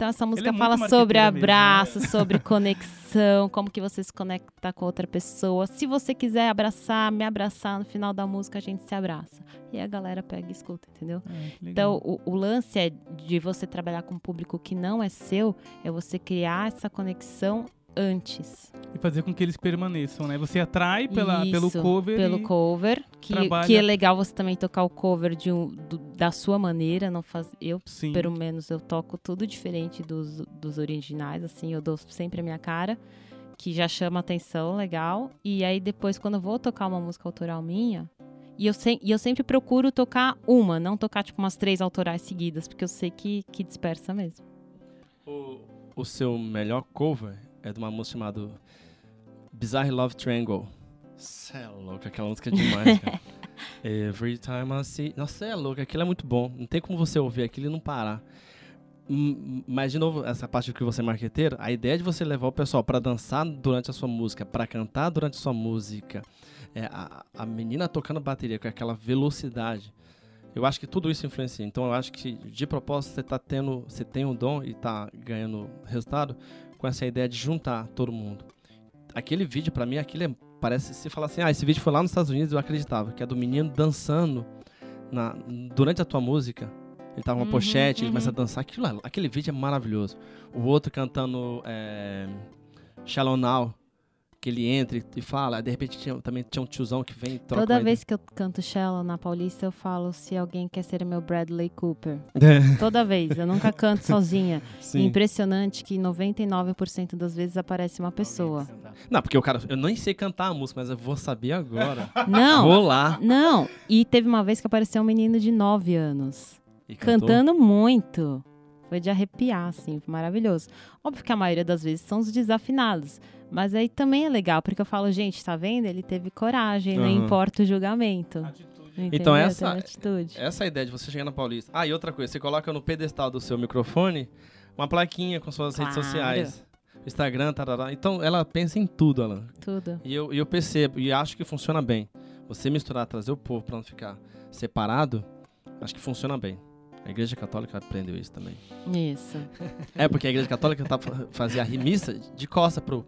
Então essa música é fala sobre marqueteira mesmo, né? abraço, sobre conexão, como que você se conecta com outra pessoa. Se você quiser abraçar, me abraçar, no final da música a gente se abraça. E a galera pega e escuta, entendeu? É, Então, o, o lance é de você trabalhar com um público que não é seu, é você criar essa conexão antes. E fazer com que eles permaneçam, né? Você atrai pela, pelo Isso, cover Pelo e... cover, que, trabalha- que é legal você também tocar o cover de um, do- da sua maneira, não faz, eu Sim. pelo menos eu toco tudo diferente dos, dos originais, assim, eu dou sempre a minha cara, que já chama atenção, legal. E aí depois, quando eu vou tocar uma música autoral minha, E eu, se, e eu sempre procuro tocar uma, não tocar tipo umas três autorais seguidas, porque eu sei que, que dispersa mesmo. O, o seu melhor cover é de uma música chamada Bizarre Love Triangle. Cê é louco, aquela música é demais, [laughs] cara. Every time I see. Nossa, é louco, aquilo é muito bom. Não tem como você ouvir aquilo e não parar. Mas, de novo, essa parte que você é marqueteiro, a ideia de você levar o pessoal pra dançar durante a sua música, pra cantar durante a sua música, é, a, a menina tocando bateria com aquela velocidade, eu acho que tudo isso influencia. Então, eu acho que de propósito você tá tendo, você tem um dom e tá ganhando resultado com essa ideia de juntar todo mundo. Aquele vídeo, pra mim, aquilo é, parece se falar assim, ah, esse vídeo foi lá nos Estados Unidos, eu acreditava, que é do menino dançando na, durante a tua música. Ele tava com uma Uhum, pochete, ele uhum. começa a dançar. Aquilo, lá- aquele vídeo é maravilhoso. O outro cantando é, Shallow Now, que ele entra e- fala. De repente tinha- também tinha um tiozão que vem e troca Toda vez que eu canto Shallow na Paulista, eu falo se alguém quer ser meu Bradley Cooper. ideia. Toda vez, eu nunca canto sozinha. [laughs] Sim. Impressionante que 99% das vezes aparece uma pessoa. Não, porque o cara, eu nem sei cantar a música, mas eu vou saber agora. [laughs] Não, Vou lá. não. E teve uma vez que apareceu um menino de 9 anos. E cantou. Cantando muito. Foi de arrepiar, assim, maravilhoso. Óbvio que a maioria das vezes são os desafinados. Mas aí também é legal, porque eu falo, gente, tá vendo? Ele teve coragem, não Aham. importa o julgamento. Atitude. Entendeu? Então essa- atitude. Essa é a ideia de você chegar na Paulista. Ah, e outra coisa, você coloca no pedestal do seu microfone uma plaquinha com suas redes Claro. sociais. Instagram, tarará. Então ela pensa em tudo, Alan. Tudo. E eu, e eu percebo, e acho que funciona bem. Você misturar, trazer o povo pra não ficar separado, acho que funciona bem. A Igreja Católica aprendeu isso também. Isso. É, porque a Igreja Católica tava, fazia a missa de costa pro,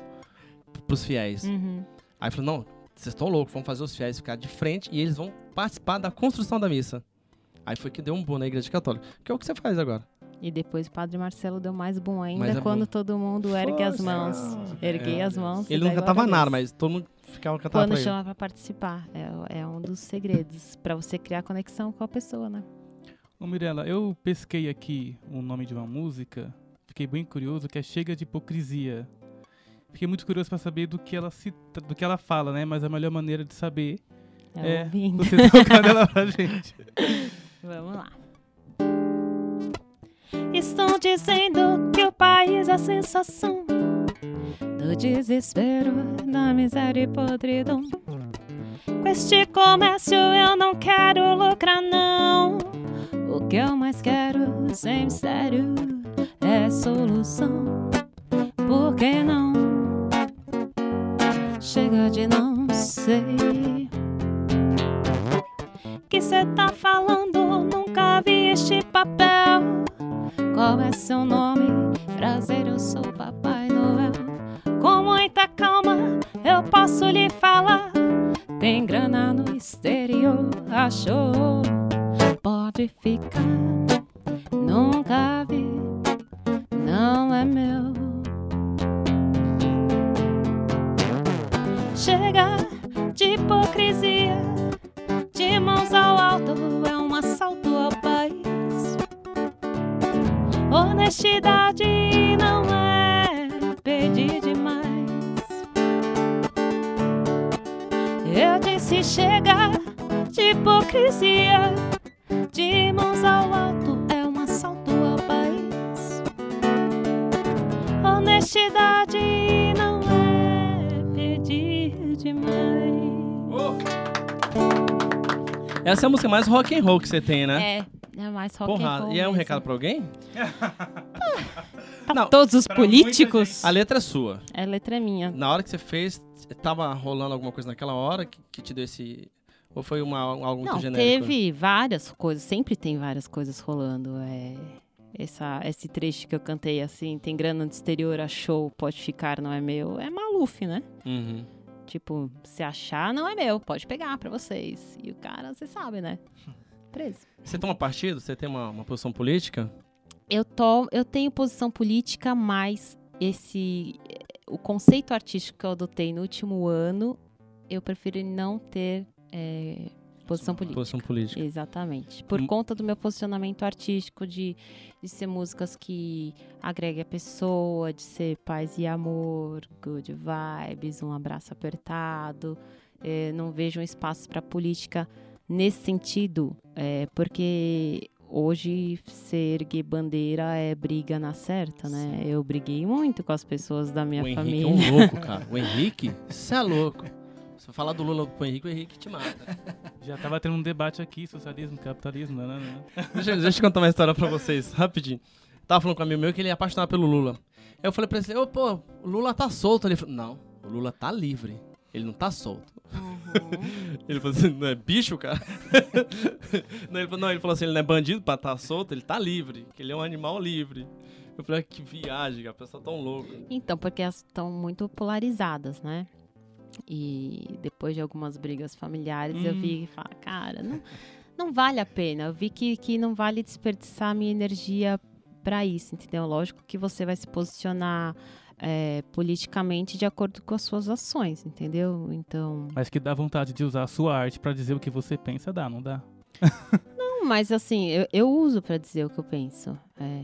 pros fiéis. Uhum. Aí falou, não, vocês estão loucos, vamos fazer os fiéis ficar de frente e eles vão participar da construção da missa. Aí foi que deu um boom na Igreja Católica. Que é o que você faz agora. E depois o Padre Marcelo deu mais bom ainda é quando bom. todo mundo ergue as mãos. Erguei É. as mãos. Ele não daí cantava glória a nada, mas todo mundo ficava cantando Quando pra ele. chama pra participar. É, é um dos segredos. Pra você criar conexão com a pessoa, né? Ô Mirella, eu pesquei aqui o nome de uma música, fiquei bem curioso, que é Chega de Hipocrisia. Fiquei muito curioso pra saber do que ela se, do que ela fala, né? Mas a melhor maneira de saber É, É. ouvindo. você tocando ela pra gente. [laughs] Vamos lá. Estão dizendo que o país é a sensação do desespero, da miséria e podridão. Com este comércio eu não quero lucrar, não. O que eu mais quero, sem mistério, é solução. Por que não? Chega de não sei que cê tá falando? Nunca vi este papel. Qual é seu nome? Prazer, eu sou Papai Noel. Com muita calma, eu posso lhe falar. Tem grana no exterior, achou? Honestidade não é pedir demais. Essa é a música mais rock and roll que você tem, né? É, é mais rock and Porra, roll e é um mesmo. recado pra alguém? [laughs] Pra Não, todos os políticos. A letra é sua. É letra minha. Na hora que você fez, tava rolando alguma coisa naquela hora que, que te deu esse... Ou foi uma, algo muito Não, genérico? teve várias coisas, sempre tem várias coisas rolando. É, essa, esse trecho que eu cantei assim, tem grana no exterior, achou, pode ficar, não é meu. É Maluf, né? Uhum. Tipo, se achar, não é meu, pode pegar pra vocês. E o cara, você sabe, né? [laughs] Preso. Você toma partido? Você tem uma, uma posição política? Eu, tô, eu tenho posição política, mas esse. O conceito artístico que eu adotei no último ano, eu prefiro não ter é, posição política. Posição política. Exatamente. Por Hum. conta do meu posicionamento artístico, de, de ser músicas que agreguem a pessoa, de ser paz e amor, good vibes, um abraço apertado. Eh, não vejo um espaço para política nesse sentido, é, porque hoje ser erguer bandeira é briga na certa, né? Eu briguei muito com as pessoas da minha o Henrique família. é um louco, [laughs] cara. O Henrique, você é louco. Se eu falar do Lula pro Henrique, o Henrique te mata. [laughs] Já tava tendo um debate aqui, socialismo, capitalismo, não, não, não. Deixa, deixa eu contar uma história pra vocês, rapidinho. Tava falando com um amigo meu que ele é apaixonado pelo Lula. Aí eu falei pra ele, ô, pô, o Lula tá solto. Ele falou, não, o Lula tá livre. Ele não tá solto. Uhum. [laughs] Ele falou assim, não é bicho, cara? [laughs] não, ele falou, não, ele falou assim, ele não é bandido pra estar tá solto, ele tá livre, que ele é um animal livre. Eu falei, ah, que viagem, a pessoa tá tão louca. Então, porque elas estão muito polarizadas, né? E depois de algumas brigas familiares, eu vi e falei, cara, não, não vale a pena. Eu vi que, que não vale desperdiçar minha energia para isso, entendeu? Lógico que você vai se posicionar é, politicamente de acordo com as suas ações, entendeu? Então. Mas que dá vontade de usar a sua arte para dizer o que você pensa, dá, não dá? não, mas assim, eu, eu uso para dizer o que eu penso. É,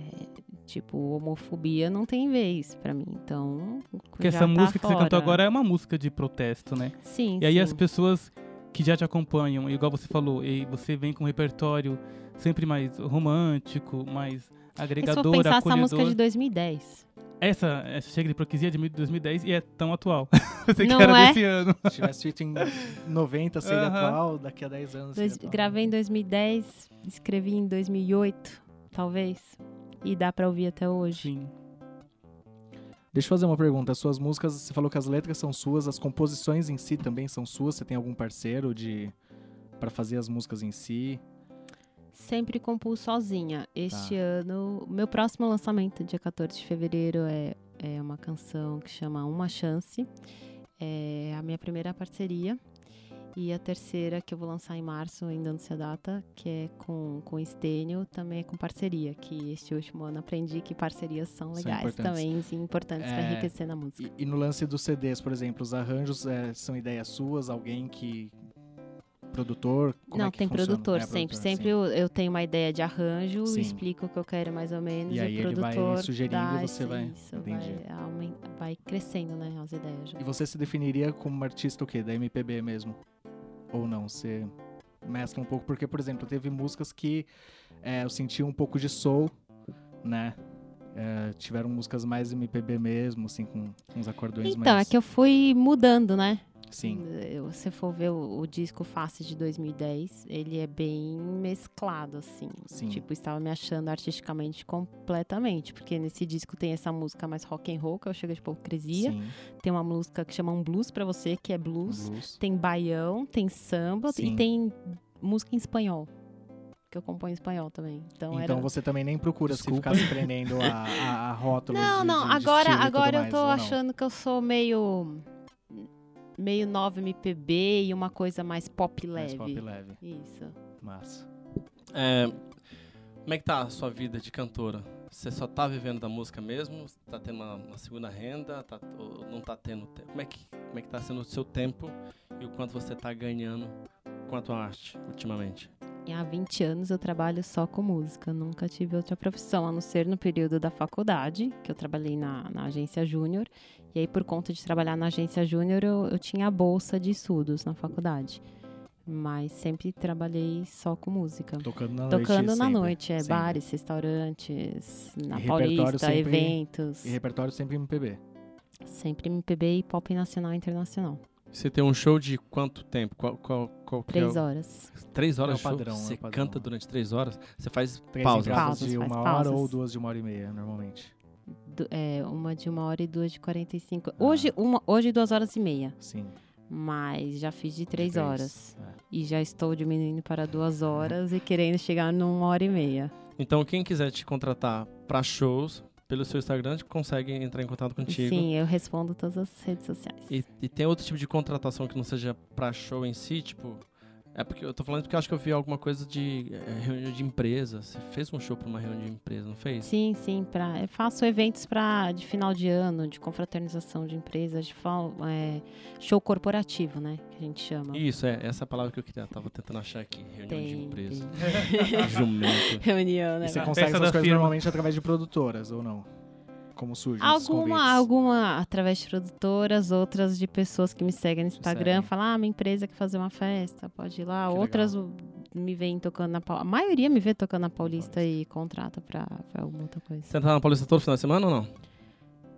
tipo, homofobia não tem vez para mim, então. Porque essa tá música fora. que você cantou agora é uma música de protesto, né? Sim. E aí sim. as pessoas que já te acompanham, igual você falou, e você vem com um repertório sempre mais romântico, mais agregador, for pensar acolhedor. essa música de 2010. Essa, essa chega de hipocrisia de 2010 e é tão atual. [laughs] Você que era é? desse ano. Se tivesse feito em 90, seria Aham. atual, daqui a 10 anos Dois- gravei em 2010, escrevi em 2008, talvez. E dá pra ouvir até hoje. Sim. Deixa eu fazer uma pergunta. As suas músicas, você falou que as letras são suas, as composições em si também são suas. Você tem algum parceiro de para fazer as músicas em si? Sempre compus sozinha. Este Tá. ano, meu próximo lançamento, dia 14 de fevereiro, é, é uma canção que chama Uma Chance. É a minha primeira parceria. E a terceira, que eu vou lançar em março, ainda não sei a data, que é com, com o Estênio, também é com parceria. Que este último ano aprendi que parcerias são São legais importantes. também, sim, importantes para É, enriquecer na música. E, e no lance dos CDs, por exemplo, os arranjos é, são ideias suas? Alguém que produtor? Como não, é tem funciona? produtor É, sempre. produtor, sempre eu, eu tenho uma ideia de arranjo, Sim. explico o que eu quero mais ou menos. E aí o ele vai produtor sugerindo dá e você vai- Isso, entendi. vai, vai crescendo, né, as ideias. E você se definiria como uma artista o quê? Da MPB mesmo? Ou não? Você mescla um pouco? Porque, por exemplo, teve músicas que é, eu senti um pouco de soul, né? É, tiveram músicas mais MPB mesmo, assim, com, com uns acordões Então, mais... é que eu fui mudando, né? Sim, Eu- Se for ver o, o disco Face de 2010, ele é bem mesclado, assim. Sim. Tipo, estava me achando artisticamente completamente. Porque nesse disco tem essa música mais rock and roll, que é o Chega de Hipocrisia. sim. Tem uma música que chama Um Blues pra Você, que é blues. Blues. Tem baião, tem samba Sim. e tem música em espanhol. Que eu componho em espanhol também. Então, Então era... você também nem procura se Desculpa. ficar se prendendo a, a, a rótulos [laughs] Não, de- não, de- de agora, agora eu tô achando que eu sou meio. Meio nova MPB e uma coisa mais pop Mais leve. pop leve. Isso. Massa. É, como é que tá a sua vida de cantora? Você só tá vivendo da música mesmo? Tá tendo uma, uma segunda renda? Tá- não tá tendo tempo? Como é, que, como é que tá sendo o seu tempo e o quanto você tá ganhando com a tua arte ultimamente? Há 20 anos eu trabalho só com música. Nunca tive outra profissão, a não ser no período da faculdade, que eu trabalhei na, na agência júnior. E aí, por conta de trabalhar na agência júnior, eu, eu tinha a bolsa de estudos na faculdade. Mas sempre trabalhei só com música. Tocando na noite Tocando na sempre, noite, é sempre. bares, restaurantes, na E Paulista, sempre- eventos. E repertório sempre MPB. Sempre MPB e pop nacional e internacional. Você tem um show de quanto tempo? Qual, qual, qual que é Três o- horas. Três horas É o de show? padrão, é o Você padrão. canta durante três horas? Você faz Três pausa? entradas Pausas, de faz uma hora pausas. ou duas de uma hora e meia, normalmente. Du- é, uma de uma hora e duas de 45. Ah. Hoje, uma, hoje duas horas e meia. Sim. Mas já fiz de de três horas. É. E já estou diminuindo para duas horas e querendo chegar numa hora e meia. Então, quem quiser te contratar pra shows, pelo seu Instagram, consegue entrar em contato contigo. Sim, eu respondo todas as redes sociais. E, e tem outro tipo de contratação que não seja pra show em si, tipo. É porque eu tô falando porque eu acho que eu vi alguma coisa de é, reunião de empresa. Você fez um show pra uma reunião de empresa, não fez? Sim, sim. Pra, eu faço eventos pra, de final de ano, de confraternização de empresas, de é, show corporativo, né? Que a gente chama. Isso, é essa palavra que eu queria. Tava tentando achar aqui. Reunião de Tem, empresa. tem. [laughs] Jumento. Reunião, né? E você A consegue essas coisas firma. normalmente através de produtoras, ou não? Como surgem esses Alguma, alguma através de produtoras, outras de pessoas que me seguem no Instagram, falam, ah, minha empresa quer fazer uma festa, pode ir lá. Que outras o- me veem tocando na Paulista. A maioria me vê tocando na Paulista e contrata pra, pra alguma outra coisa. Você tá na Paulista todo final de semana ou não?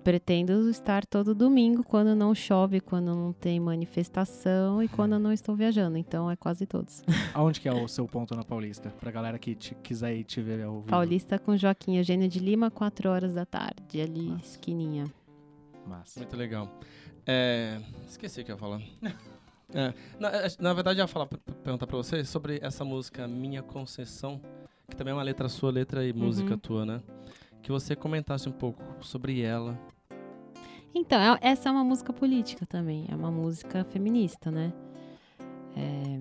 Pretendo estar todo domingo, quando não chove, quando não tem manifestação e quando eu não estou viajando. Então é quase todos. [laughs] Aonde que é o seu ponto na Paulista? Pra galera que te- quiser ir te ver ao vivo. Paulista com Joaquim Eugênio de Lima, 4 horas da tarde, ali, Massa. esquininha. Massa. Muito legal. É, Esqueci o que eu ia falar. [laughs] É, na, é, na verdade, eu ia falar, per- perguntar pra você sobre essa música Minha Concessão, que também é uma letra sua, letra e música Uhum. tua, né? Que você comentasse um pouco sobre ela. Então, é- essa é uma música política também, é uma música feminista, né? É,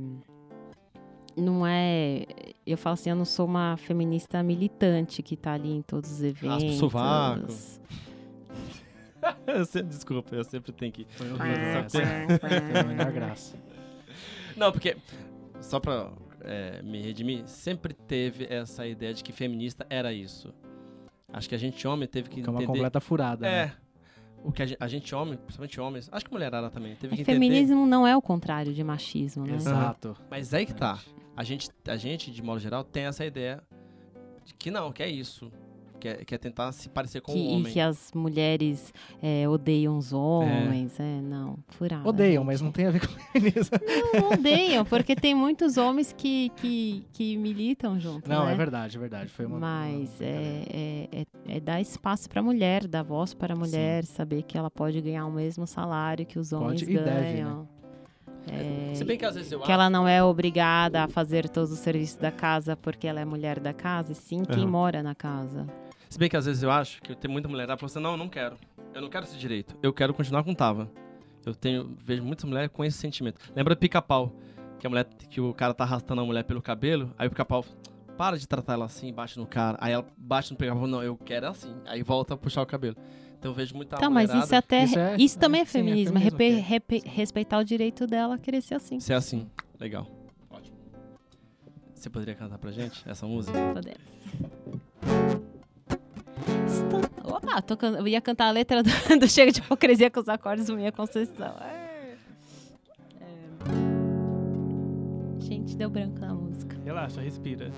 não é. Eu falo assim, eu não sou uma feminista militante que tá ali em todos os eventos. Raspa o sovaco. Eu sempre- Desculpa, eu sempre tenho que. Foi horrível essa. A menor graça. [laughs] Não, porque, só pra é, me redimir, sempre teve essa ideia de que feminista era isso. Acho que a gente homem teve que Que é uma entender. completa furada, É. né? O que a gente, a gente homem, principalmente homens, acho que mulherada também, teve que É, entender. feminismo não é o contrário de machismo, né? Exato. Mas aí que tá. A gente, a gente, de modo geral, tem essa ideia de que não, que é isso. Que é, que é tentar se parecer com o e homem. que as mulheres é, odeiam os homens, é, não, furada. Odeiam, gente. mas não tem a ver com feminismo. [laughs] Não odeiam, porque tem muitos homens que, que, que militam junto, Não, né? é verdade, é verdade. Foi uma. Mas uma é, é, é, é dar espaço para a mulher, dar voz para a mulher, saber que ela pode ganhar o mesmo salário que os homens Pode e deve, né? ganham. É, Se bem que às vezes eu que ela não é obrigada a fazer todos os serviços da casa porque ela é mulher da casa, e sim quem Aham. mora na casa. Se bem que às vezes eu acho que tem muita mulher que fala assim, não, eu não quero. Eu não quero esse direito. Eu quero continuar como tava. Eu tenho, vejo muitas mulheres com esse sentimento. Lembra pica-pau? Que a mulher, que o cara tá arrastando a mulher pelo cabelo, aí o pica-pau para de tratar ela assim, bate no cara. Aí ela bate no pica-pau, não, eu quero assim. Aí volta a puxar o cabelo. Então eu vejo muita Então, mas isso até Isso isso, é- também é é, sim, é feminismo, é feminismo, repe- respeitar o direito dela a querer ser assim. ser assim. Legal. Ótimo. Você poderia cantar pra gente essa música? Podemos. Opa, tô can- eu ia cantar a letra do, [laughs] do Chega de Hipocrisia com os acordes Minha Conceição. É. É. Gente, deu branco na música. Relaxa, respira.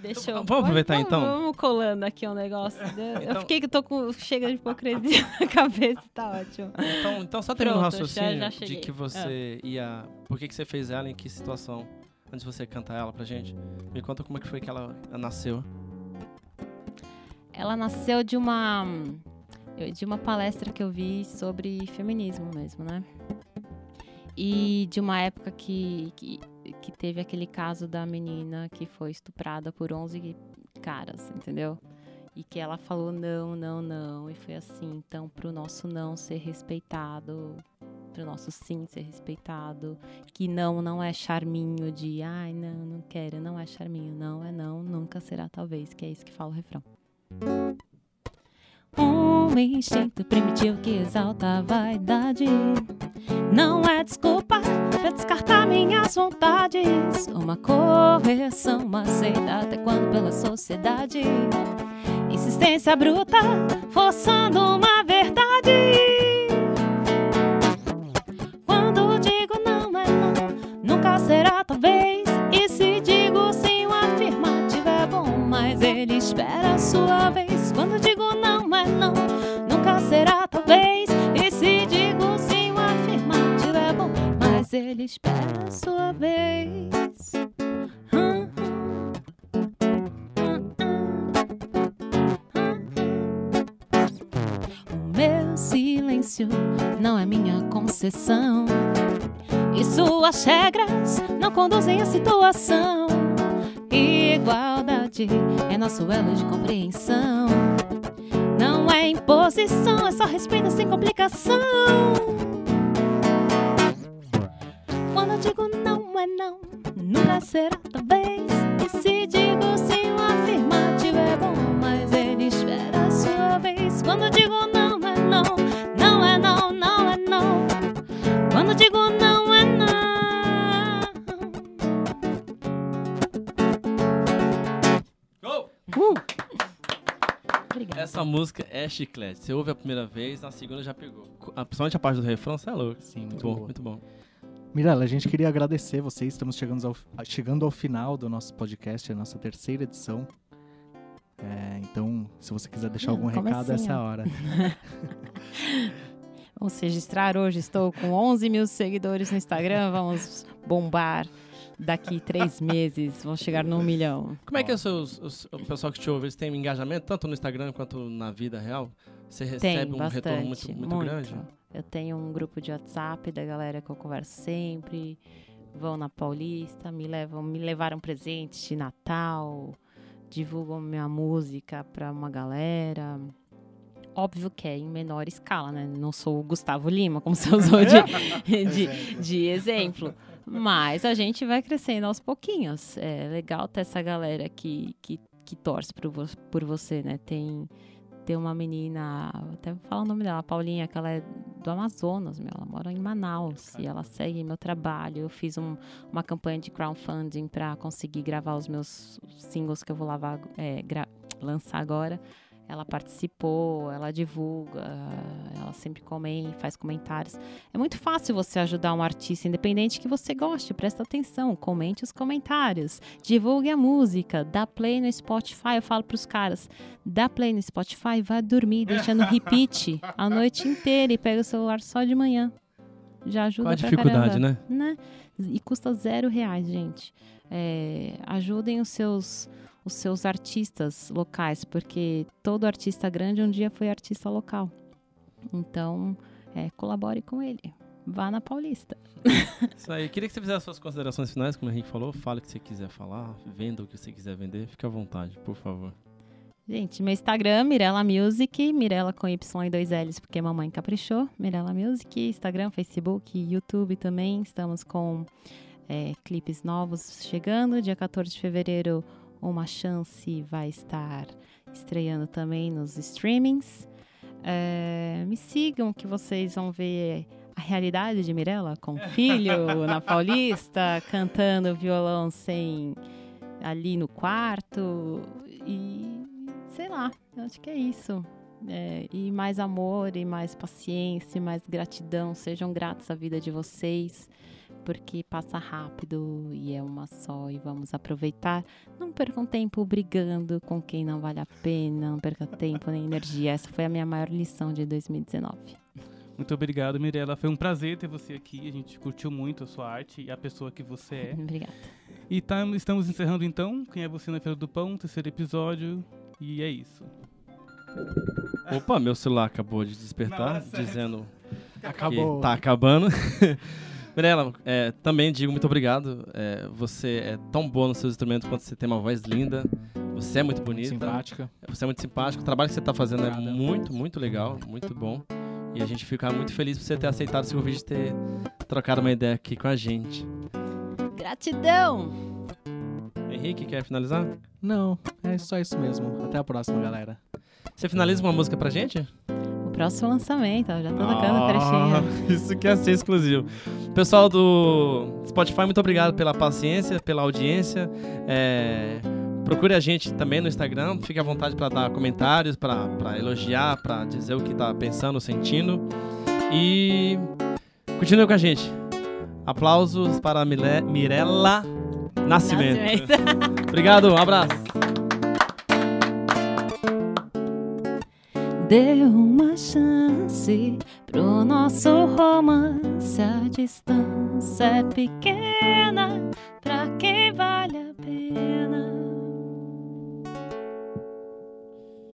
Deixa eu... Vamos aproveitar, vamos, então? Vamos colando aqui um negócio. Eu Então- fiquei que tô com Chega de Hipocrisia [laughs] na cabeça, tá ótimo. Então, então só termina o Pronto, já- raciocínio já de que você ia. Por que, que você fez ela, em que situação? Antes de você cantar ela pra gente. Me conta como é que foi que ela nasceu. Ela nasceu de uma de uma palestra que eu vi sobre feminismo mesmo, né? E de uma época que, que, que teve aquele caso da menina que foi estuprada por 11 caras, entendeu? E que ela falou não, não, não. E foi assim, então, pro nosso não ser respeitado, pro nosso sim ser respeitado, que não não é charminho de ai, não, não quero, não é charminho, não é não, nunca será talvez, que é isso que fala o refrão. Um instinto primitivo que exalta a vaidade. Não é desculpa pra descartar minhas vontades. Uma correção aceitada quando pela sociedade. Insistência bruta, forçando uma verdade. Espera a sua vez. Quando digo não é não, nunca será talvez. E se digo sim, o afirmativo é bom, mas ele espera a sua vez. Hum, silêncio não é minha concessão. E suas regras não conduzem a situação. É nosso elo de compreensão. Não é imposição, é só respeito sem complicação. Quando eu digo não é não, nunca será talvez. E se digo sim, o afirmativo é bom, mas ele espera a sua vez. Quando eu digo Essa música é chiclete. Você ouve a primeira vez, na segunda já pegou. A- Principalmente a parte do refrão, você é louco. Sim, Muito muito bom, boa. muito bom. Mirella, a gente queria agradecer vocês. Estamos chegando ao, chegando ao final do nosso podcast, a nossa terceira edição. É, então, se você quiser deixar Hum, algum recado, comecinho. essa é a hora. [laughs] Vamos registrar hoje. Estou com 11 mil seguidores no Instagram. Vamos bombar daqui três meses. Vamos chegar no milhão. Como é que é os seus, os- o pessoal que te ouve, eles têm engajamento tanto no Instagram quanto na vida real? Você Tem recebe um bastante. retorno muito, muito, grande? Eu tenho um grupo de WhatsApp da galera que eu converso sempre. Vão na Paulista, me levam, me levaram presentes de Natal, divulgam minha música pra uma galera. Óbvio que é em menor escala, né? Não sou o Gustavo Lima, como você usou de, [laughs] de, de exemplo. Mas a gente vai crescendo aos pouquinhos. É legal ter essa galera que, que, que torce por, por você, né? Tem, tem uma menina, até vou falar o nome dela, Paulinha, que ela é do Amazonas, meu, ela mora em Manaus e ela segue meu trabalho. Eu fiz um- uma campanha de crowdfunding para conseguir gravar os meus singles que eu vou lavar, é, lançar agora. Ela participou, ela divulga, ela sempre comenta, faz comentários. É muito fácil você ajudar um artista, independente que você goste. Presta atenção, comente os comentários, divulgue a música, dá play no Spotify. Eu falo pros caras, dá play no Spotify, vai dormir, deixa no repeat a noite inteira e pega o celular só de manhã. Já ajuda Qual a dificuldade, caramba, né? né? E custa zero reais, gente. É, ajudem os seus os seus artistas locais, porque todo artista grande um dia foi artista local. Então, é, colabore com ele. Vá na Paulista. [laughs] Isso aí. Queria que você fizesse suas considerações finais, como o Henrique falou. Fale o que você quiser falar, venda o que você quiser vender. Fique à vontade, por favor. Gente, meu Instagram, Mirella Music, Mirella com Y e dois L's, porque mamãe caprichou. Mirella Music, Instagram, Facebook, YouTube também. Estamos com é, clipes novos chegando. Dia 14 de fevereiro, Uma Chance vai estar estreando também nos streamings. É, me sigam que vocês vão ver a realidade de Mirella com filho [laughs] na Paulista, cantando violão sem ali no quarto e sei lá, acho que é isso. É, e mais amor, e mais paciência, e mais gratidão. Sejam gratos à vida de vocês, porque passa rápido e é uma só. E vamos aproveitar. Não percam tempo brigando com quem não vale a pena, não perca tempo nem energia. Essa foi a minha maior lição de 2019. Muito obrigado, Mirella. Foi um prazer ter você aqui. A gente curtiu muito a sua arte e a pessoa que você é. [laughs] Obrigada. E tá- estamos encerrando então. Quem é você na Feira do Pão? Terceiro episódio. E é isso. Opa, meu celular acabou de despertar, certa. dizendo Acabou. que tá acabando. [laughs] Mirella, é, também digo muito obrigado. É, você é tão boa nos seus instrumentos quanto você tem uma voz linda. Você é muito bonita. simpática. Você é muito simpático. O trabalho que você tá fazendo Obrigado. é muito, muito legal, muito bom. E a gente fica muito feliz por você ter aceitado esse convite e ter trocado uma ideia aqui com a gente. Gratidão! Henrique, quer finalizar? Não, é só isso mesmo. Até a próxima, galera. Você finaliza com uma música pra gente? Próximo lançamento, ó, já tô tocando o trechinho. Ah, [laughs] Isso que é ser exclusivo. Pessoal do Spotify, muito obrigado pela paciência, pela audiência. É, procure a gente também no Instagram. Fique à vontade para dar comentários, para elogiar, para dizer o que tá pensando, sentindo. E continue com a gente. Aplausos para Mile- Mirella Nascimento. Nascimento. [laughs] Obrigado, um abraço. deu uma chance pro nosso romance. A distância é pequena pra quem vale a